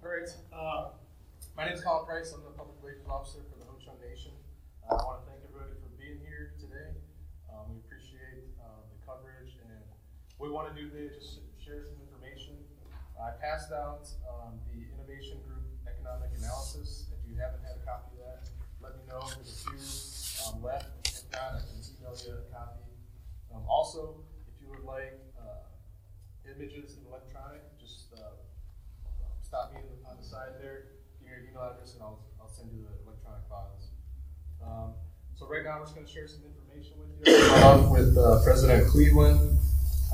Great. Uh, my name is Colin Price. I'm the Public Relations Officer for the Ho Chunk Nation. Uh, I want to thank everybody for being here today. Um, we appreciate uh, the coverage, and we want to do today is just share some information. I passed out um, the Innovation Group Economic Analysis. If you haven't had a copy of that, let me know. There's a few um, left. If not, I can email you a copy. Um, also, if you would like uh, images in electronic, just uh, stop me on the side there, give me your email address, and I'll, I'll send you the electronic files. Um, so right now, I'm just going to share some information with you. I'll with uh, President Cleveland.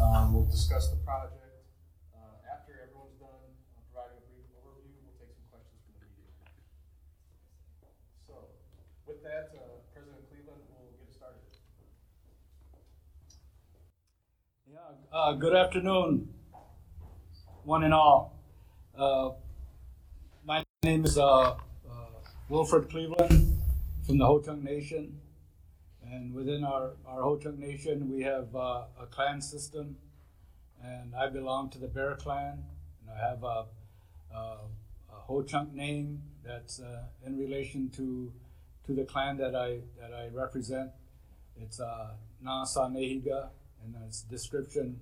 Um, we'll discuss the project. Uh, after everyone's done uh, providing a brief overview, we'll take some questions from the media. So, with that, uh, President Cleveland we'll get started. Yeah, uh, good afternoon, one and all. Uh, my name is uh, uh, Wilfred Cleveland from the Ho Chunk Nation. And within our, our Ho Chunk Nation, we have uh, a clan system. And I belong to the Bear Clan. And I have a, a, a Ho Chunk name that's in relation to, to the clan that I, that I represent. It's uh, Nasa Nehiga and its description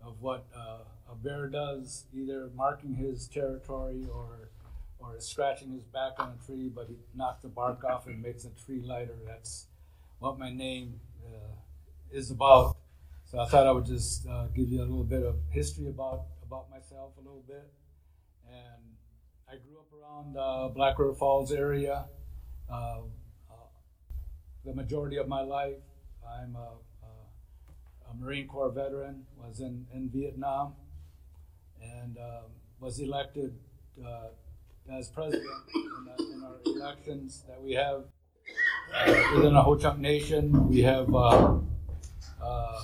of what uh, a bear does, either marking his territory or or scratching his back on a tree, but he knocks the bark off and makes a tree lighter. That's what my name uh, is about. So I thought I would just uh, give you a little bit of history about about myself, a little bit. And I grew up around uh, Black River Falls area. Uh, uh, the majority of my life, I'm a a Marine Corps veteran, was in, in Vietnam, and um, was elected uh, as president in, the, in, our elections that we have uh, within the Ho Chunk Nation. We have uh, uh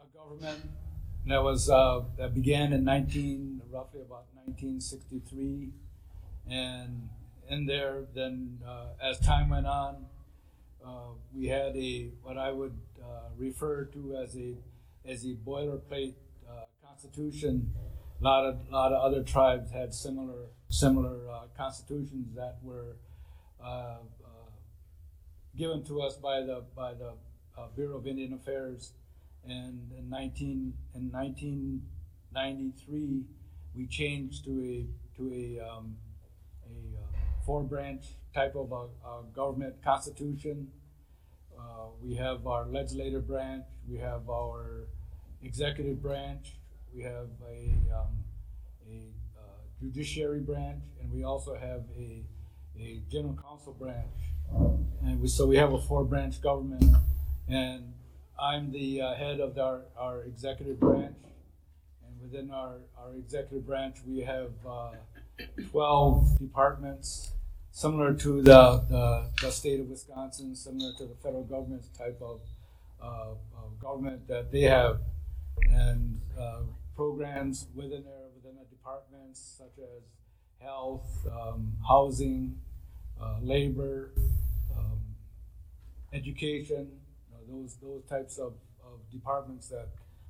a government that was uh, that began in 19 roughly about 1963, and in there then uh, as time went on. we had a what I would referred to as a as a boilerplate constitution. A lot of lot of other tribes had similar similar uh, constitutions that were uh, uh, given to us by the by the Bureau of Indian Affairs. And in 19 in 1993, we changed to a to a um, a four branch type of a, a government constitution uh, we have our legislative branch, we have our executive branch, we have a, um, a uh, judiciary branch, and we also have a, a general counsel branch. And we, so we have a four branch government. And I'm the uh, head of our, our executive branch. And within our, our executive branch, we have uh, 12 departments similar to the, the, the, state of Wisconsin, similar to the federal government's type of, uh, of government that they have, programs within there, within the departments such as health, um, housing, uh, labor, um, education, those those types of, of departments that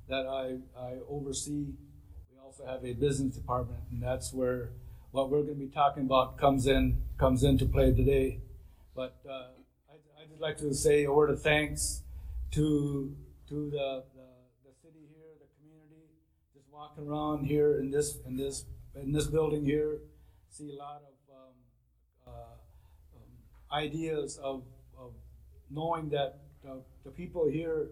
that I, I oversee. We also have a business department, and that's where what we're going to be talking about comes in comes into play today. But uh, I, would like to say a word of thanks to to the city here, the community. Around here in this in this in this building here, see a lot of um, uh, um, ideas of, of knowing that the, the people here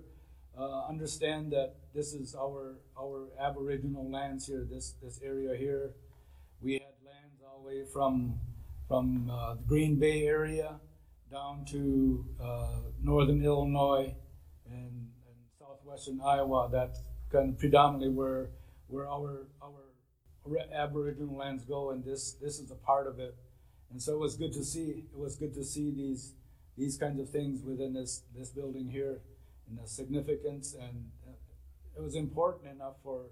uh, understand that this is our our Aboriginal lands here, this this area here. We had lands all the way from from uh, the Green Bay area down to uh, northern Illinois and, and, southwestern Iowa. That's kind of predominantly where where our our Aboriginal lands go, and this this is a part of it. And so it was good to see. It was good to see these these kinds of things within this this building here, and the significance. And uh, it was important enough for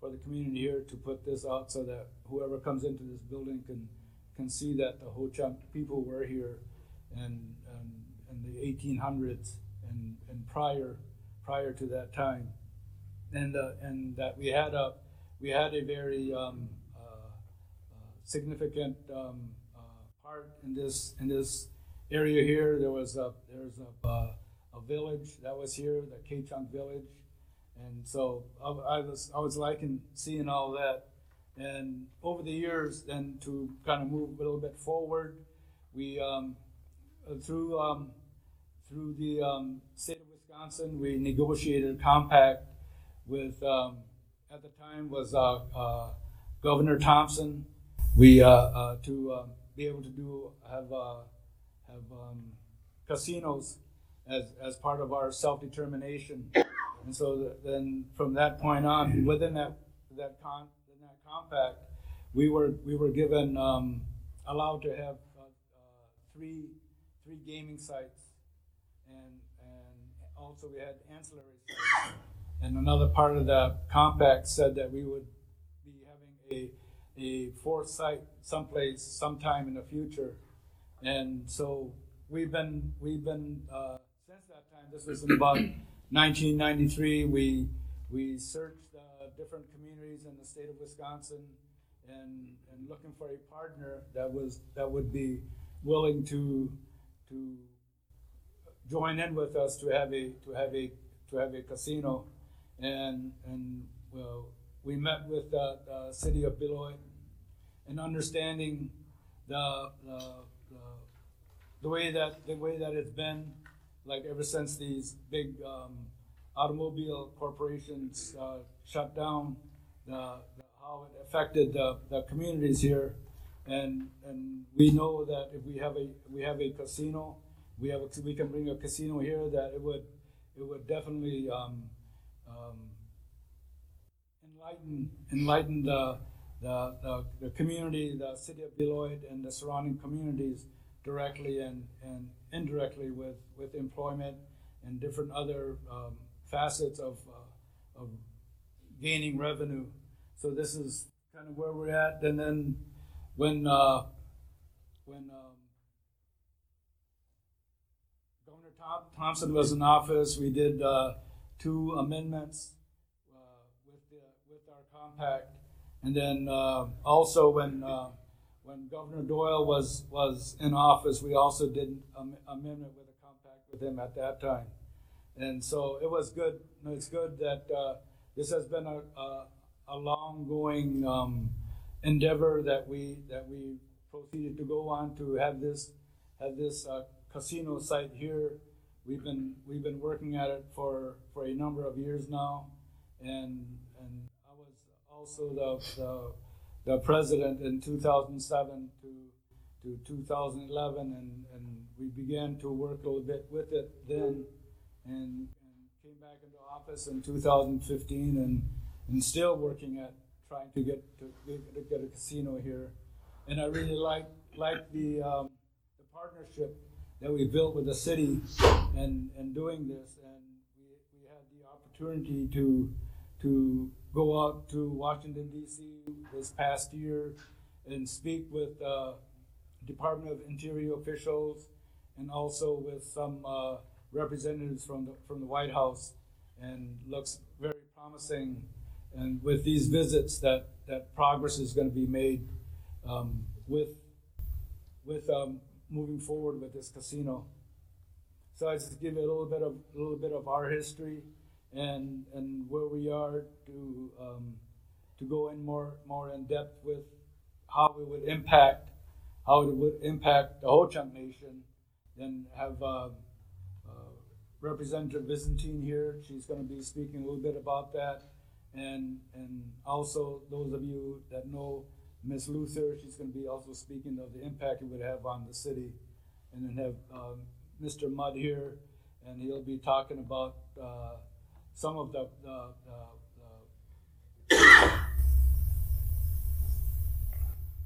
for the community here to put this out so that whoever comes into this building can can see that the Ho Chunk people were here in, in, in the 1800s and, and prior prior to that time, and uh, and that we had a we had a very um, uh, significant um, uh, part in this in this area here. There was a there's a uh, a village that was here, the K Chunk Village, and so I, I was I was liking seeing all that. And over the years, then to kind of move a little bit forward, we um, uh, through um, through the um, state of Wisconsin, we negotiated a compact with um, at the time was uh, uh, Governor Thompson. We uh, to uh, be able to do have have um, casinos as as part of our self determination, and so th- then from that point on, within that that con in that compact, we were we were given um, allowed to have uh, uh, three three gaming sites, and and also we had ancillary sites. And another part of the compact said that we would be having a a fourth site someplace sometime in the future, and so we've been we've been uh, since that time. This was in about 1993. We we searched uh, different communities in the state of Wisconsin, and and looking for a partner that was that would be willing to to join in with us to have a to have a to have a casino, and and well, we met with the, the city of Beloit, and understanding the, the the the way that the way that it's been, like ever since these big um, automobile corporations uh, shut down, the, the how it affected the, the communities here, and and we know that if we have a we have a casino, we have a, we can bring a casino here that it would it would definitely um, um, enlighten enlighten the, the the the community, the city of Beloit, and the surrounding communities directly and, and indirectly with, with employment and different other um, facets of, uh, of gaining revenue. So this is kind of where we're at. And then when uh, when um, Governor Thompson was in office, we did uh, two amendments uh, with the, with our compact, and then uh, also when uh, when Governor Doyle was was in office, we also did an am- amendment with a compact with him at that time, and so it was good. It's good that uh, this has been a a, a long going um, endeavor that we that we proceeded to go on to have this have this uh, casino site here. We've been we've been working at it for for a number of years now, and and I was also the the the president in 2007 to, to 2011, and, and we began to work a little bit with it then, and, and came back into office in 2015, and, and still working at trying to get to, get- to get a casino here. And I really like like the um, the partnership that we built with the city and, and doing this, and we, we had the opportunity to to go out to Washington D.C. this past year and speak with uh, Department of Interior officials and also with some uh, representatives from the from the White House, and looks very promising. And with these visits, that that progress is going to be made um, with with um, moving forward with this casino. So I just give you a little bit of a little bit of our history and and where we are to um, to go in more more in depth with how it would impact how it would impact the Ho Chunk Nation. Then have uh, uh, Representative Byzantine here. She's going to be speaking a little bit about that, and and also those of you that know Miss Luther, she's going to be also speaking of the impact it would have on the city, and then have um, Mr. Mudd here, and he'll be talking about. Uh, some of the, the, the, the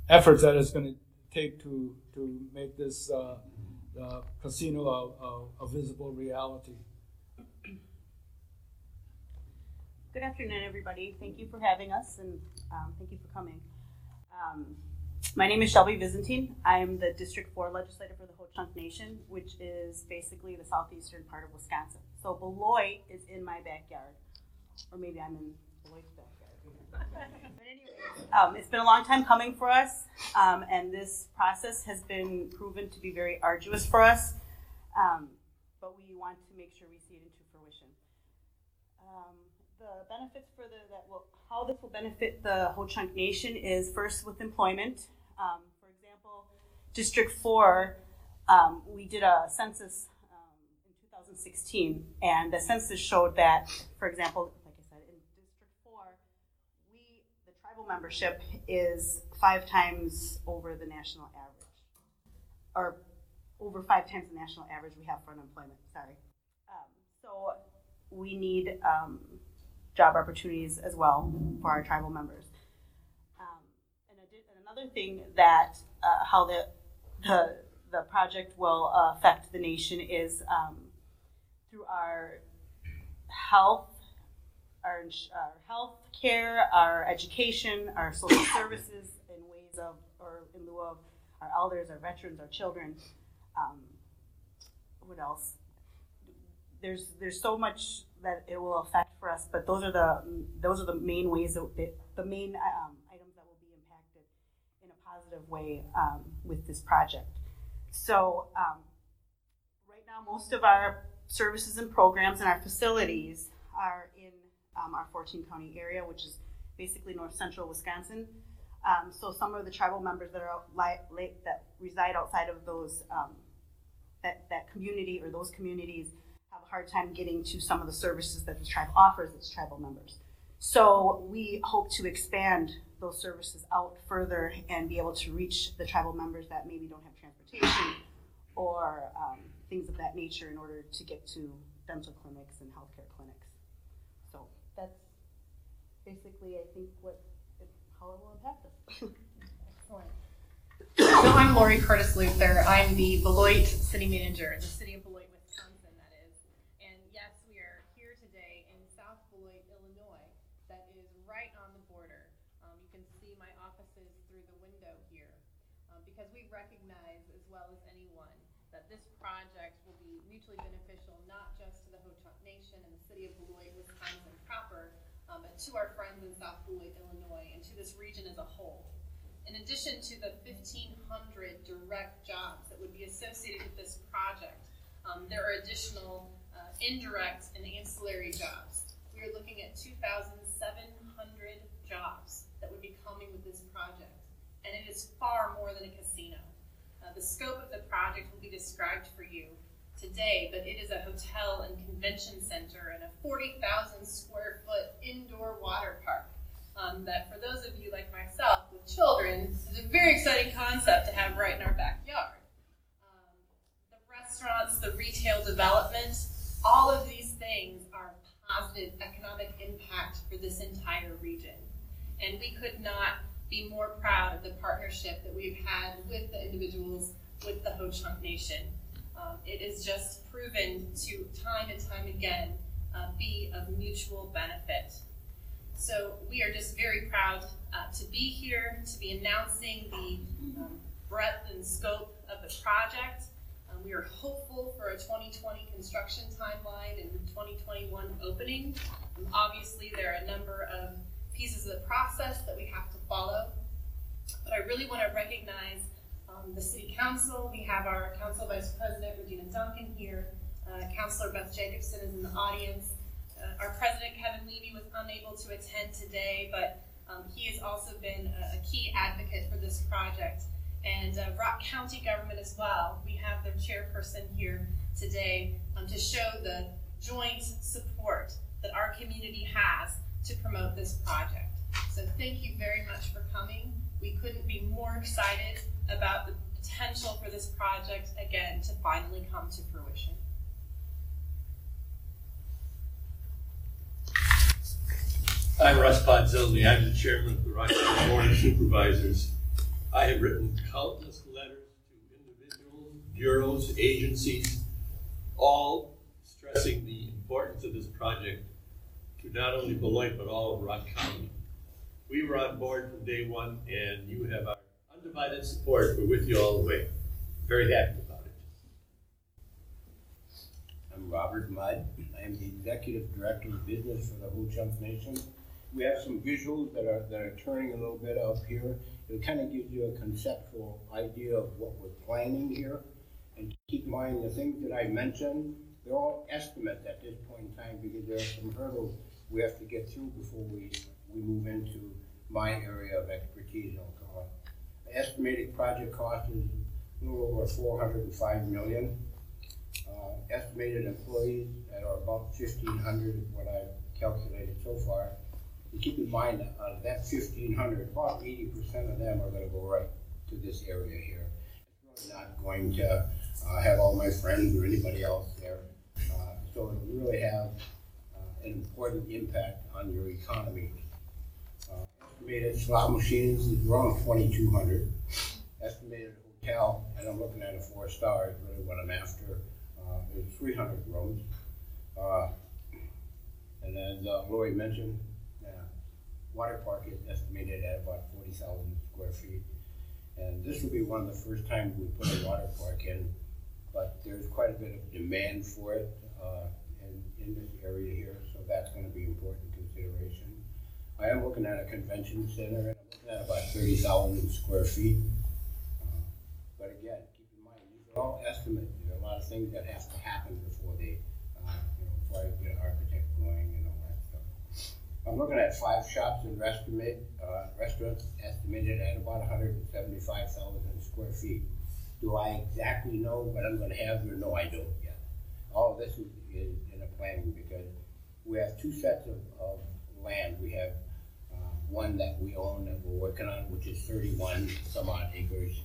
efforts that it's going to take to to make this uh, uh, casino a, a, a visible reality. Good afternoon, everybody. Thank you for having us and um, thank you for coming. Um, my name is Shelby Byzantine. I am the District 4 legislator for the Ho Chunk Nation, which is basically the southeastern part of Wisconsin. So Beloit is in my backyard, or maybe I'm in Beloit's backyard. But anyways, um, it's been a long time coming for us, um, and this process has been proven to be very arduous for us. Um, but we want to make sure we see it into fruition. Um, the benefits for the that will how this will benefit the Ho Chunk Nation is first with employment. Um, for example, District Four, um, we did a census um, in 2016, and the census showed that, for example, like I said, in District Four, we the tribal membership is five times over the national average, or over five times the national average we have for unemployment. Sorry. Um, so we need um, job opportunities as well for our tribal members. Um, and, another thing that uh, how the the the project will uh, affect the nation is um, through our health, our, our health care, our education, our social services in ways of or in lieu of our elders, our veterans, our children. Um, what else? There's there's so much that it will affect for us, but those are the those are the main ways that the main um, items that will be impacted in a positive way um, with this project. So um, right now, most of our services and programs and our facilities are in um, our 14 county area, which is basically north central Wisconsin. Um, so some of the tribal members that are li- that reside outside of those um, that that community or those communities hard time getting to some of the services that the tribe offers its tribal members. So we hope to expand those services out further and be able to reach the tribal members that maybe don't have transportation or um, things of that nature in order to get to dental clinics and healthcare clinics. So that's basically, I think, what how it will impact us. Excellent. So I'm Lori Curtis Luther. I'm the Beloit City Manager, the City of Beloit, Wisconsin, that is. And yes, we are here today in South Beloit, Illinois, that is right on the border. Um, you can see my offices through the window here, um, because we recognize as well as anyone that this project beneficial, not just to the Ho-Chunk Nation and the City of Beloit, Wisconsin proper, um, but to our friends in South Beloit, Illinois, and to this region as a whole. In addition to the 1,500 direct jobs that would be associated with this project, um, there are additional uh, indirect and ancillary jobs. We are looking at 2,700 jobs that would be coming with this project, and it is far more than a casino. Uh, the scope of the project will be described for you today, but it is a hotel and convention center and a 40,000 square foot indoor water park. Um, that for those of you like myself with children, is a very exciting concept to have right in our backyard. Um, the restaurants, the retail development, all of these things are positive economic impact for this entire region. And we could not be more proud of the partnership that we've had with the individuals with the Ho Chunk Nation. Um, it is just proven to time and time again uh, be of mutual benefit. So we are just very proud uh, to be here to be announcing the um, breadth and scope of the project. Um, we are hopeful for a 2020 construction timeline and 2021 opening. Obviously, there are a number of pieces of the process that we have to follow, but I really want to recognize um, the City Council. We have our Council Vice President Regina Dunkin here. Uh, Councilor Beth Jacobson is in the audience. Uh, our President Kevin Leavy was unable to attend today, but um, he has also been a, a key advocate for this project. And uh, Rock County government as well. We have their chairperson here today um, to show the joint support that our community has to promote this project. So thank you very much for coming. We couldn't be more excited about the potential for this project again to finally come to fruition. I'm Russ Podzilni. I'm the chairman of the County Board of Supervisors. I have written countless letters to individuals, bureaus, agencies, all stressing the importance of this project to not only Beloit, but all of Rock County. We were on board from day one, and you have our undivided support. We're with you all the way. Very happy about it. I'm Robert Mudd. I am the Executive Director of Business for the Ho Chunk Nation, we have some visuals that are, that are turning a little bit up here. It kind of gives you a conceptual idea of what we're planning here. And keep in mind, the things that I mentioned, they're all estimates at this point in time because there are some hurdles we have to get through before we, we move into my area of expertise, I'll it. Estimated project cost is a little over four hundred and five million. Uh, estimated employees that are about fifteen hundred what I've calculated so far. And keep in mind, that out of that fifteen hundred, about eighty percent of them are gonna go right to this area here. It's really not going to, uh, have all my friends or anybody else there. Uh, so it'll really have, uh, an important impact on your economy. Estimated slot machines is around twenty-two hundred. Estimated hotel, and I'm looking at a four star, is really what I'm after, uh, is three hundred rooms. Uh, and as uh, Lori mentioned, water park is estimated at about forty thousand square feet. And this will be one of the first times we put a water park in, but there's quite a bit of demand for it, uh, in, in this area here, so that's gonna be important consideration. I am looking at a convention center, and I'm looking at about thirty thousand square feet. Uh, But again, keep in mind, these are all estimates, there are a lot of things that have to happen before they, uh, you know, before I get an architect going and all that stuff. I'm looking at five shops and restaurant, uh, restaurants estimated at about hundred and seventy-five thousand square feet. Do I exactly know what I'm gonna have there? No, I don't yet. All of this is, is in a planning because we have two sets of, of land. We have, one that we own that we're working on, which is thirty-one some odd acres.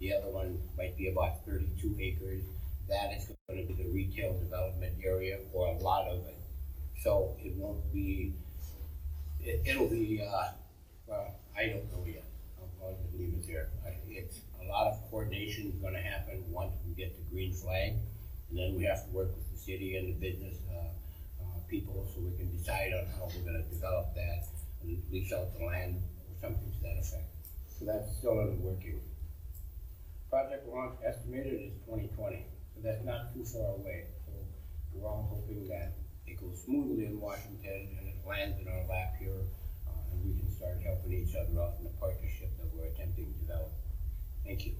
The other one might be about thirty-two acres. That is gonna be the retail development area or a lot of it. So it won't be, it, it'll be, uh, well, I don't know yet. I'll, I'll just leave it there. It's, a lot of coordination is gonna happen once we get the green flag. And then we have to work with the city and the business, uh, uh, people so we can decide on how we're gonna develop that and lease out the land or something to that effect. So that's still in working. Project launch estimated is twenty twenty, so that's not too far away. So we're all hoping that it goes smoothly in Washington and it lands in our lap here, uh, and we can start helping each other out in the partnership that we're attempting to develop. Thank you.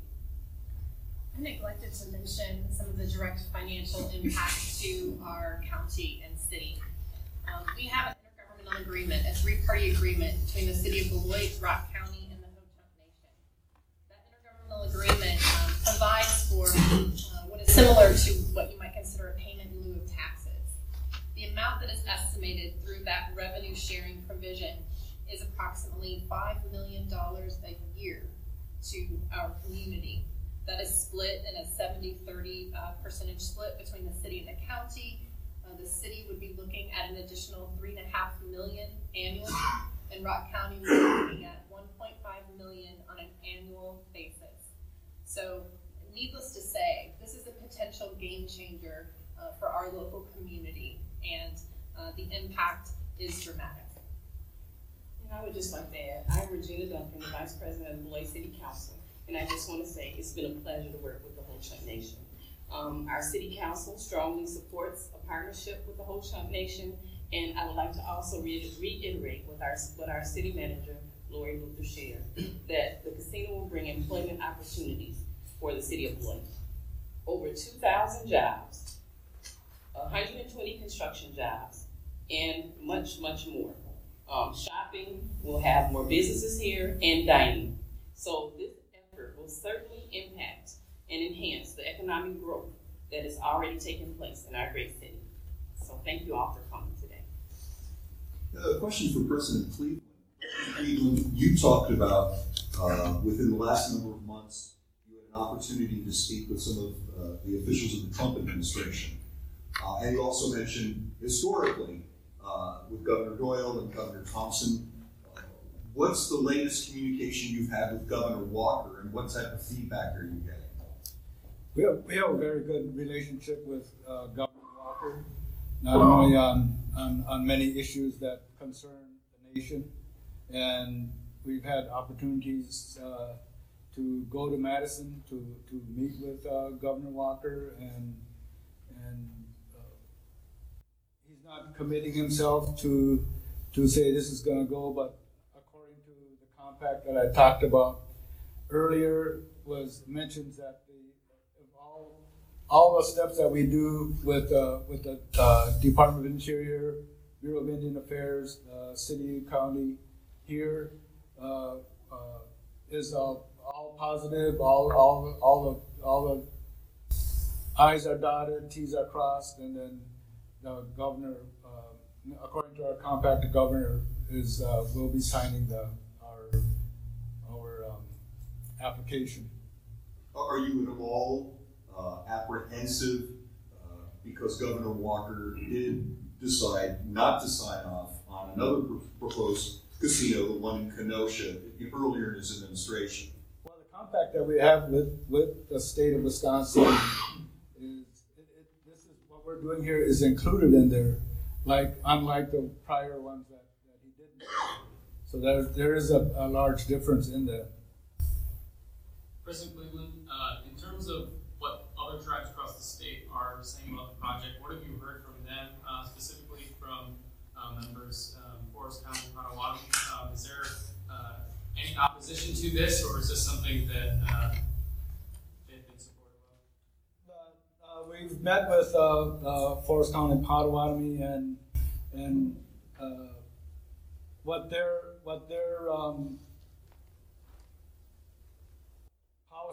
I neglected to mention some of the direct financial impact to our county and city. Um, we have agreement, a three-party agreement between the city of Beloit, Rock County, and the Ho-Chunk Nation. That intergovernmental agreement, um, provides for, uh, what is similar to what you might consider a payment in lieu of taxes. The amount that is estimated through that revenue sharing provision is approximately five million dollars a year to our community. That is split in a 70-30 uh, percentage split between the city and the county. The city would be looking at an additional three and a half million annually, and Rock County would be looking at one point five million on an annual basis. So, needless to say, this is a potential game changer uh, for our local community, and uh, the impact is dramatic. And I would just like to add, I'm Regina Dunkin, the Vice President of the Beloit City Council, and I just want to say it's been a pleasure to work with the Ho-Chunk Nation. Um, our City Council strongly supports a partnership with the Ho-Chunk Nation, and I would like to also re- reiterate with our, what our City Manager, Lori Luther shared, that the casino will bring employment opportunities for the City of Beloit. Over two thousand jobs, hundred and twenty construction jobs, and much, much more um, shopping, we'll have more businesses here, and dining. So this effort will certainly impact and enhance the economic growth that is already taking place in our great city. So thank you all for coming today. A question for President Cleveland. Cleveland, you talked about, uh, within the last number of months, you had an opportunity to speak with some of uh, the officials of the Trump administration. Uh, and you also mentioned historically, uh, with Governor Doyle and Governor Thompson. Uh, What's the latest communication you've had with Governor Walker, and what type of feedback are you getting? We have, we have a very good relationship with uh, Governor Walker, not only on, on, on many issues that concern the nation, and we've had opportunities uh, to go to Madison to, to meet with uh, Governor Walker, and and uh, he's not committing himself to to say this is gonna go, but according to the compact that I talked about earlier, was mentions that all, the steps that we do with, uh, with the, uh, Department of Interior, Bureau of Indian Affairs, uh, city, county, here, uh, uh, is, all positive, all, all, all the, all the I's are dotted, T's are crossed, and then the governor, uh, according to our compact, the governor is, uh, will be signing the, our, our, um, application. Are you uh, apprehensive uh, because Governor Walker did decide not to sign off on another pr- proposed casino, the one in Kenosha, earlier in his administration? Well, the compact that we have with, with the state of Wisconsin is, it, it, this is, what we're doing here is included in there, like, unlike the prior ones that, that he didn't. So there, there is a, a large difference in that. President Cleveland, uh, in terms of what other tribes across the state are saying about the project, what have you heard from them, uh, specifically from uh, members um, Forest County, Potawatomi? Um, is there uh, any opposition to this, or is this something that uh, they've been supportive of? Uh, we've met with Forest County Potawatomi and and what their what their um,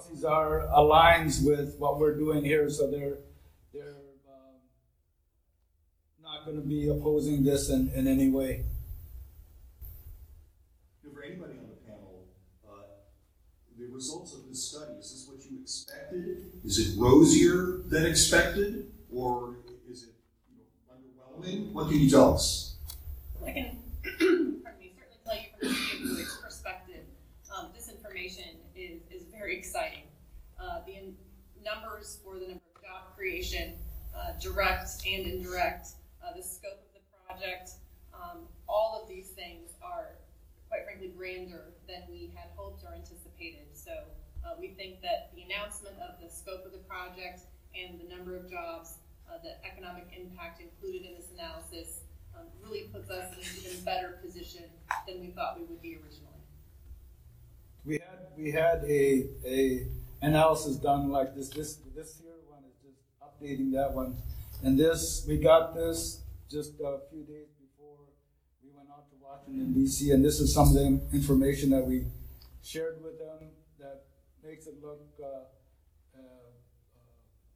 policies are aligns with what we're doing here, so they're they're um, not going to be opposing this in, in any way. For anybody on the panel, uh, the results of this study, is this what you expected? Is it rosier than expected, or is it you know, underwhelming? What can you tell us? I can, pardon me, certainly tell you from the city of Beloit's perspective, um, this information is, is very exciting. Uh, the in- numbers for the number of job creation, uh, direct and indirect, uh, the scope of the project, um, all of these things are quite frankly grander than we had hoped or anticipated. So, uh, we think that the announcement of the scope of the project and the number of jobs, uh, the economic impact included in this analysis, um, really puts us in an even better position than we thought we would be originally. We had a a analysis done like this. This this here one is just updating that one, and this we got this just a few days before we went out to Washington D.C. And this is some of the information that we shared with them that makes it look uh, uh,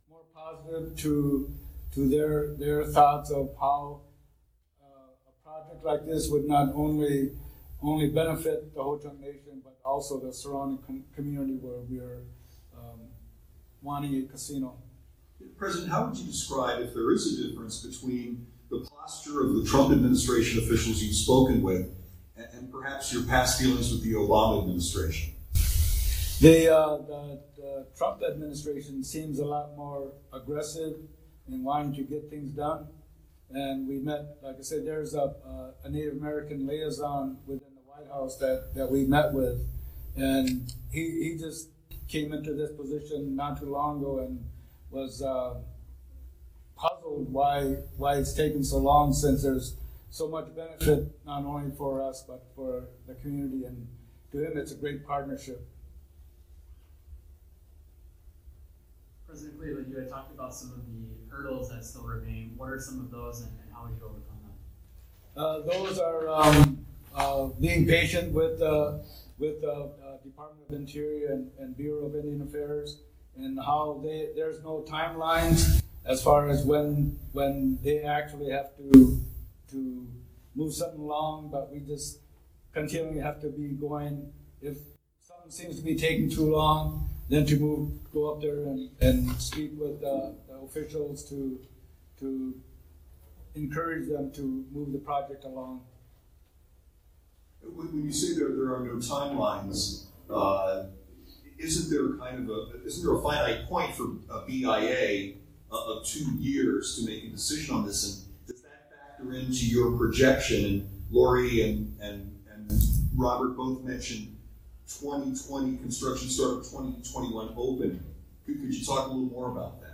more positive to to their their thoughts of how uh, a project like this would not only only benefit the Ho Chunk Nation, but also the surrounding com- community where we are um, wanting a casino. President, how would you describe if there is a difference between the posture of the Trump administration officials you've spoken with and, and perhaps your past dealings with the Obama administration? The, uh, the, the Trump administration seems a lot more aggressive in wanting to get things done. And we met, like I said, there's a, a Native American liaison within White House that, that we met with. And he, he just came into this position not too long ago and was uh, puzzled why, why it's taken so long since there's so much benefit not only for us but for the community. And to him, it's a great partnership. President Cleveland, you had talked about some of the hurdles that still remain. What are some of those, and, and how would you overcome them? Uh, those are um, being patient with uh, with uh, uh, Department of Interior and, and Bureau of Indian Affairs, and how they there's no timelines as far as when when they actually have to to move something along. But we just continually have to be going. If something seems to be taking too long, then to move, go up there and, and speak with uh, the officials to to encourage them to move the project along. When, you say there, there are no timelines, uh, isn't there kind of a, isn't there a finite point for a BIA of, of two years to make a decision on this? And does that factor into your projection? And Lori and, and, and Robert both mentioned 2020 construction start of 2021 open. Could, could you talk a little more about that?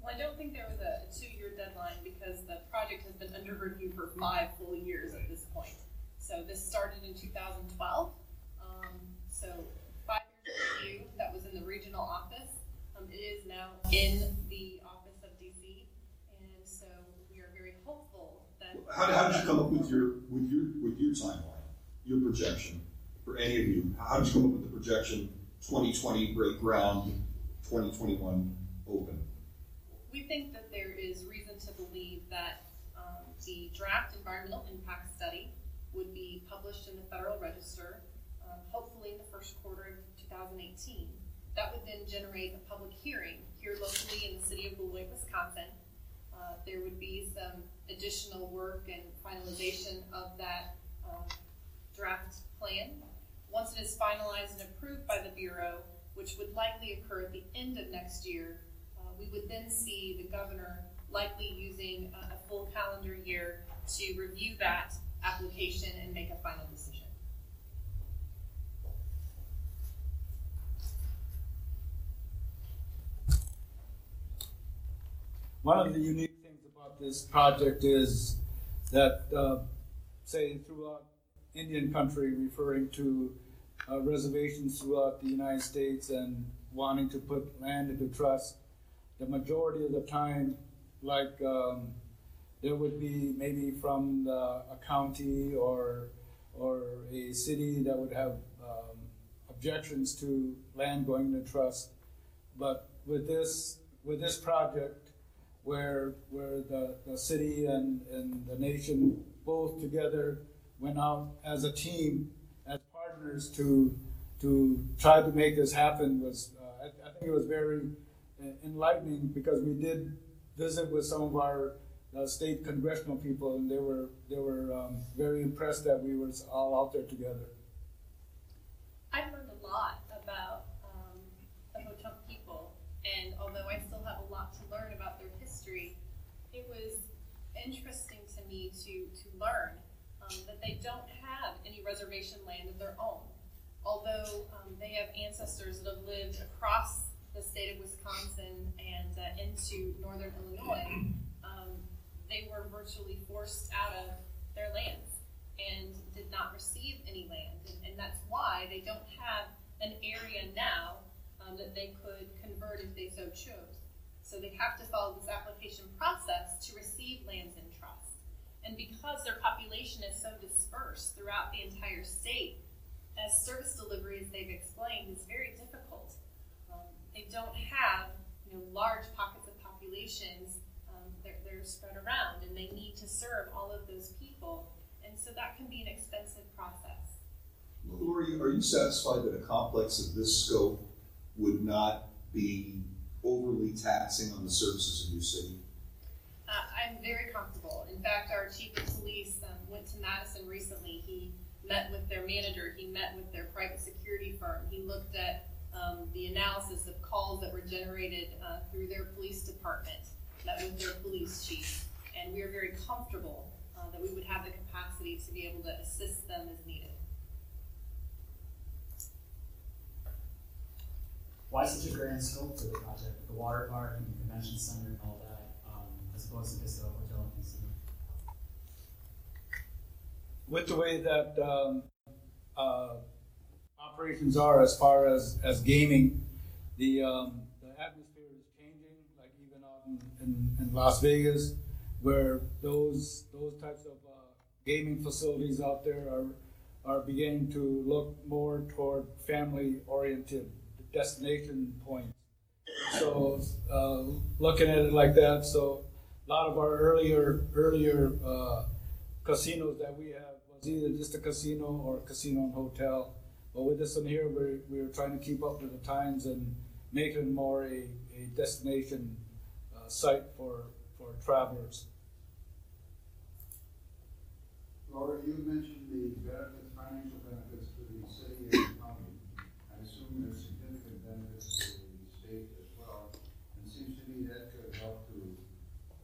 Well, I don't think there was a two-year deadline because the project has been under review for five full years at. So this started in 2012. Um, so five years review that was in the regional office. Um, it is now in the office of DC, and so we are very hopeful that. How, how did you come up with your, with your, with your timeline, your projection for any of you? How did you come up with the projection, twenty twenty break ground, twenty twenty-one open? We think that there is reason to believe that um, the draft environmental impact study would be published in the Federal Register, um, hopefully in the first quarter of 2018. That would then generate a public hearing here locally in the city of Beloit, Wisconsin. Uh, there would be some additional work and finalization of that um, draft plan. Once it is finalized and approved by the Bureau, which would likely occur at the end of next year, uh, we would then see the governor likely using a, a full calendar year to review that application and make a final decision. One of the unique things about this project is that, uh, say, throughout Indian country, referring to uh, reservations throughout the United States and wanting to put land into trust, the majority of the time, like um, there would be maybe from the, a county or or a city that would have um, objections to land going to trust. But with this with this project, where where the, the city and, and the nation both together went out as a team, as partners to to try to make this happen was uh, I, I think it was very uh, enlightening because we did visit with some of our uh, state congressional people and they were they were um, very impressed that we were all out there together. I've learned a lot about um, the Ho-Chunk people, and although I still have a lot to learn about their history, it was interesting to me to, to learn um, that they don't have any reservation land of their own. Although um, they have ancestors that have lived across the state of Wisconsin and uh, into northern Illinois, they were virtually forced out of their lands and did not receive any land. And, and that's why they don't have an area now um, that they could convert if they so chose. So they have to follow this application process to receive lands in trust. And because their population is so dispersed throughout the entire state, as service delivery, as they've explained, is very difficult. Um, they don't have you know, large pockets of populations. They're, they're spread around, and they need to serve all of those people. And so that can be an expensive process. Lori, are you satisfied that a complex of this scope would not be overly taxing on the services of your city? Uh, I'm very comfortable. In fact, our chief of police um, went to Madison recently. He met with their manager. He met with their private security firm. He looked at um, the analysis of calls that were generated uh, through their police department. Met was their police chief, and we are very comfortable uh, that we would have the capacity to be able to assist them as needed. Why such a grand scope to the project? The water park and the convention center and all that, um, as opposed to just a hotel and casino? with the way that um, uh, operations are as far as, as gaming, the, um, the atmosphere is changing, like even out in, in, Las Vegas, where those, those types of uh, gaming facilities out there are, are beginning to look more toward family oriented destination points. So, uh, looking at it like that, so a lot of our earlier, earlier uh, casinos that we have was either just a casino or a casino and hotel. But with this one here, we're, we're trying to keep up with the times and make it more a, a destination site for, for travelers. Laura, you mentioned the benefits, financial benefits to the city and county. I assume there's significant benefits to the state as well. And it seems to me that could help to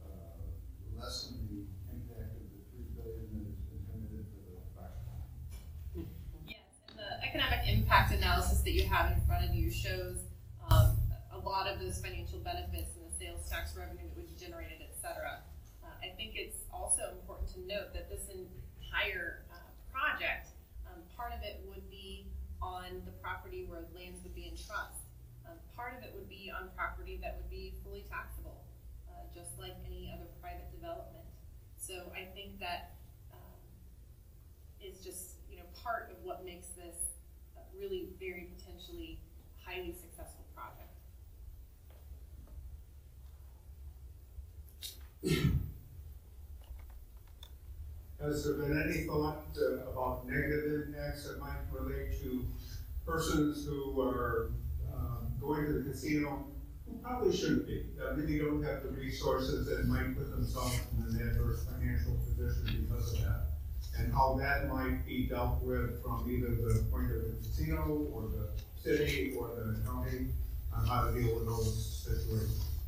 uh, lessen the impact of the three billion that has been committed for the platform. Yes, and the economic impact analysis that you have in front of you shows um, a lot of those financial benefits and the sales revenue that was generated, et cetera. Uh, I think it's also important to note that this entire uh, project, um, part of it would be on the property where lands would be in trust. Um, part of it would be on property that would be fully taxable, uh, just like any other private development. So I think that um, is just you know part of what makes this really very potentially highly successful project. Has there been any thought uh, about negative impacts that might relate to persons who are um, going to the casino who probably shouldn't be, that really don't have the resources and might put themselves in an adverse financial position because of that? And how that might be dealt with from either the point of the casino or the city or the county on how to deal with those situations?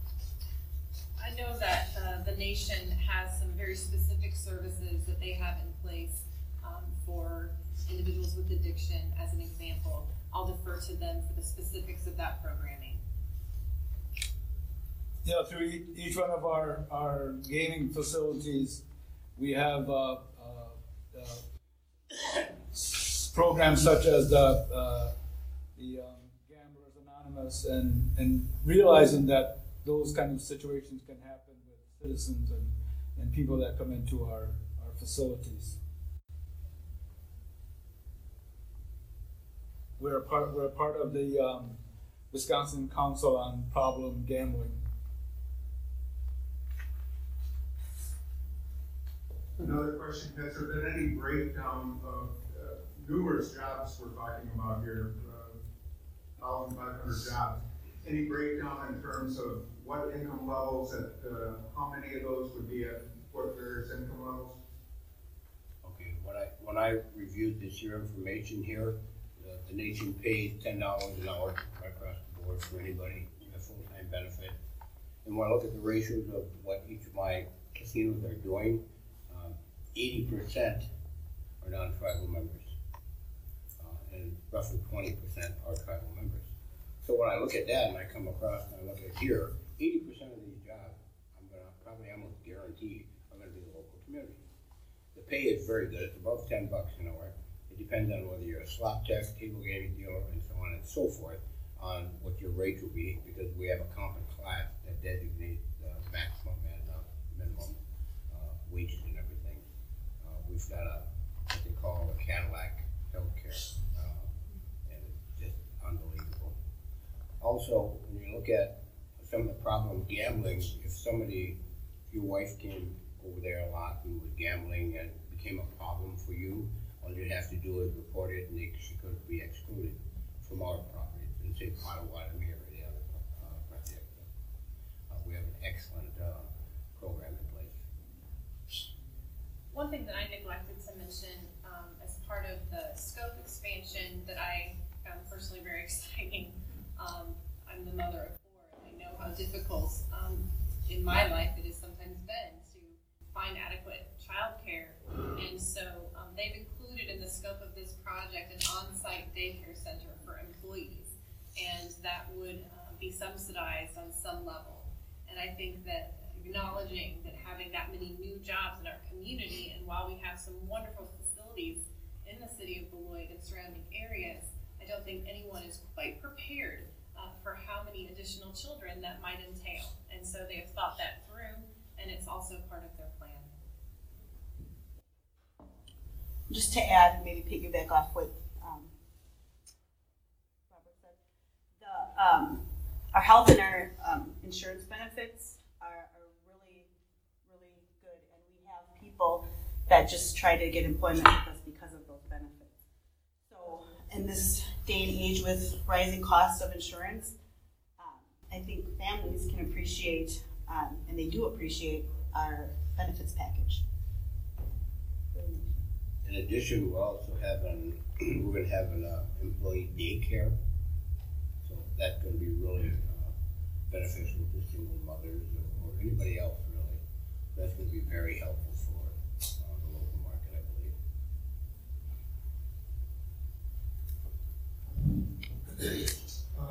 I know that uh, the nation has some very specific services that they have in place um, for individuals with addiction, as an example. I'll defer to them for the specifics of that programming. Yeah, through each one of our, our gaming facilities, we have uh, uh, uh, programs such as the, uh, the um, Gamblers Anonymous and, and realizing that those kind of situations can happen with citizens and, and people that come into our, our facilities. We're a part, we're a part of the um, Wisconsin Council on Problem Gambling. Another question, has there been any breakdown of uh, numerous jobs we're talking about here? uh, Thousand five hundred jobs. Any breakdown in terms of what income levels and uh, how many of those would be at what various income levels? Okay, when I, when I reviewed this year information here, the, the nation pays ten dollars an hour right across the board for anybody a full-time benefit. And when I look at the ratios of what each of my casinos are doing, um, eighty percent are non-tribal members. Uh, and roughly twenty percent are tribal members. So when I look at that and I come across and I look at here, eighty percent of these jobs, I'm gonna, probably almost guarantee, are gonna be the local community. The pay is very good, it's above ten bucks an hour. It depends on whether you're a slot tech, table gaming dealer, and so on and so forth, on what your rate will be, because we have a competent class that designates the maximum and uh, minimum uh, wages and everything. Uh, We've got a, what they call a Cadillac healthcare, uh, and it's just unbelievable. Also, when you look at some of the problem gambling, if somebody, if your wife came over there a lot and was gambling and became a problem for you, all you'd have to do is report it and they, she could be excluded from our property, and say Potawatomi or the other, uh, project. Uh, we have an excellent, uh, program in place. One thing that I neglected to mention um, as part of the scope expansion that I found personally very exciting. Um, I'm the mother of four, and I know how difficult um, in my life it has sometimes been to find adequate childcare. And so um, they've included in the scope of this project an on-site daycare center for employees, and that would uh, be subsidized on some level. And I think that acknowledging that having that many new jobs in our community, and while we have some wonderful facilities in the city of Beloit and surrounding areas, I don't think anyone is quite prepared for how many additional children that might entail. And so they have thought that through, and it's also part of their plan. Just to add, and maybe piggyback off what um, Robert said, the, um, our health and our um, insurance benefits are, are really, really good, and we have people that just try to get employment with us because of those benefits. So, in this day and age with rising costs of insurance, um, I think families can appreciate, um, and they do appreciate, our benefits package. In addition, we're also having, we're gonna have an, uh, employee daycare. So that's gonna be really, uh, beneficial to single mothers or, or anybody else really. That's gonna be very helpful for, uh, the local market, I believe. Uh,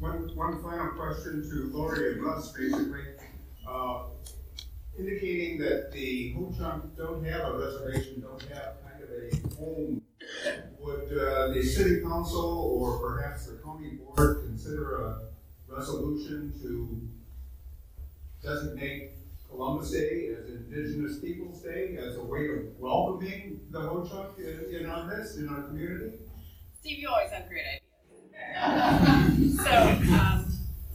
One, one final question to Lori and Russ, basically. Uh, indicating that the Ho-Chunk don't have a reservation, don't have kind of a home. Would uh, the city council or perhaps the county board consider a resolution to designate Columbus Day as Indigenous Peoples' Day as a way of welcoming the Ho-Chunk in, in our midst, in our community? Steve, you always have great ideas. so, um,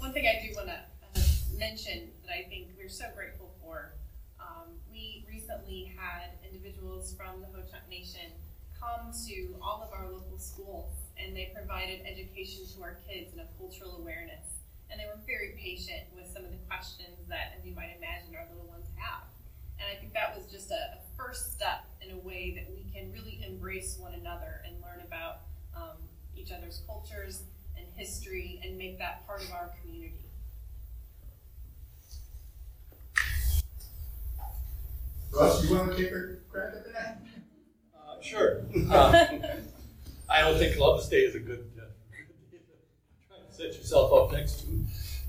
one thing I do want to mention that I think we're so grateful for, um, we recently had individuals from the Ho-Chunk Nation come to all of our local schools, and they provided education to our kids and a cultural awareness. And they were very patient with some of the questions that, as you might imagine, our little ones have. And I think that was just a, a first step in a way that we can really embrace one another and learn about um, each other's cultures history and make that part of our community. Russ, you want to take a crack at that? Uh, Sure. Uh, I don't think Columbus Day is a good, uh, trying to set yourself up next to.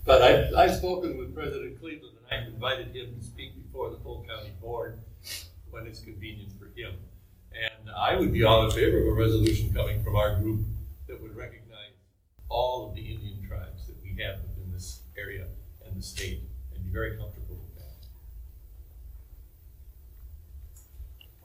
But I, I've spoken with President Cleveland and I've invited him to speak before the full county board when it's convenient for him. And I would be all in favor of a resolution coming from our group that would recognize all of the Indian tribes that we have within this area and the state and be very comfortable with that.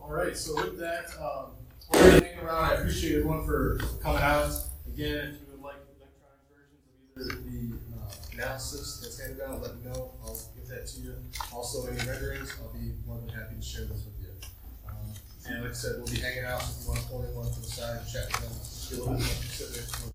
All right, so with that, um, we're gonna hang around. I appreciate everyone for coming out. Again, if you would like electronic versions of either the uh, analysis that's handed down, let me know. I'll give that to you. Also, any renderings, I'll be more than happy to share this with you. Um, and like I said, we'll be hanging out. If you want to pull anyone to the side, and chat with them,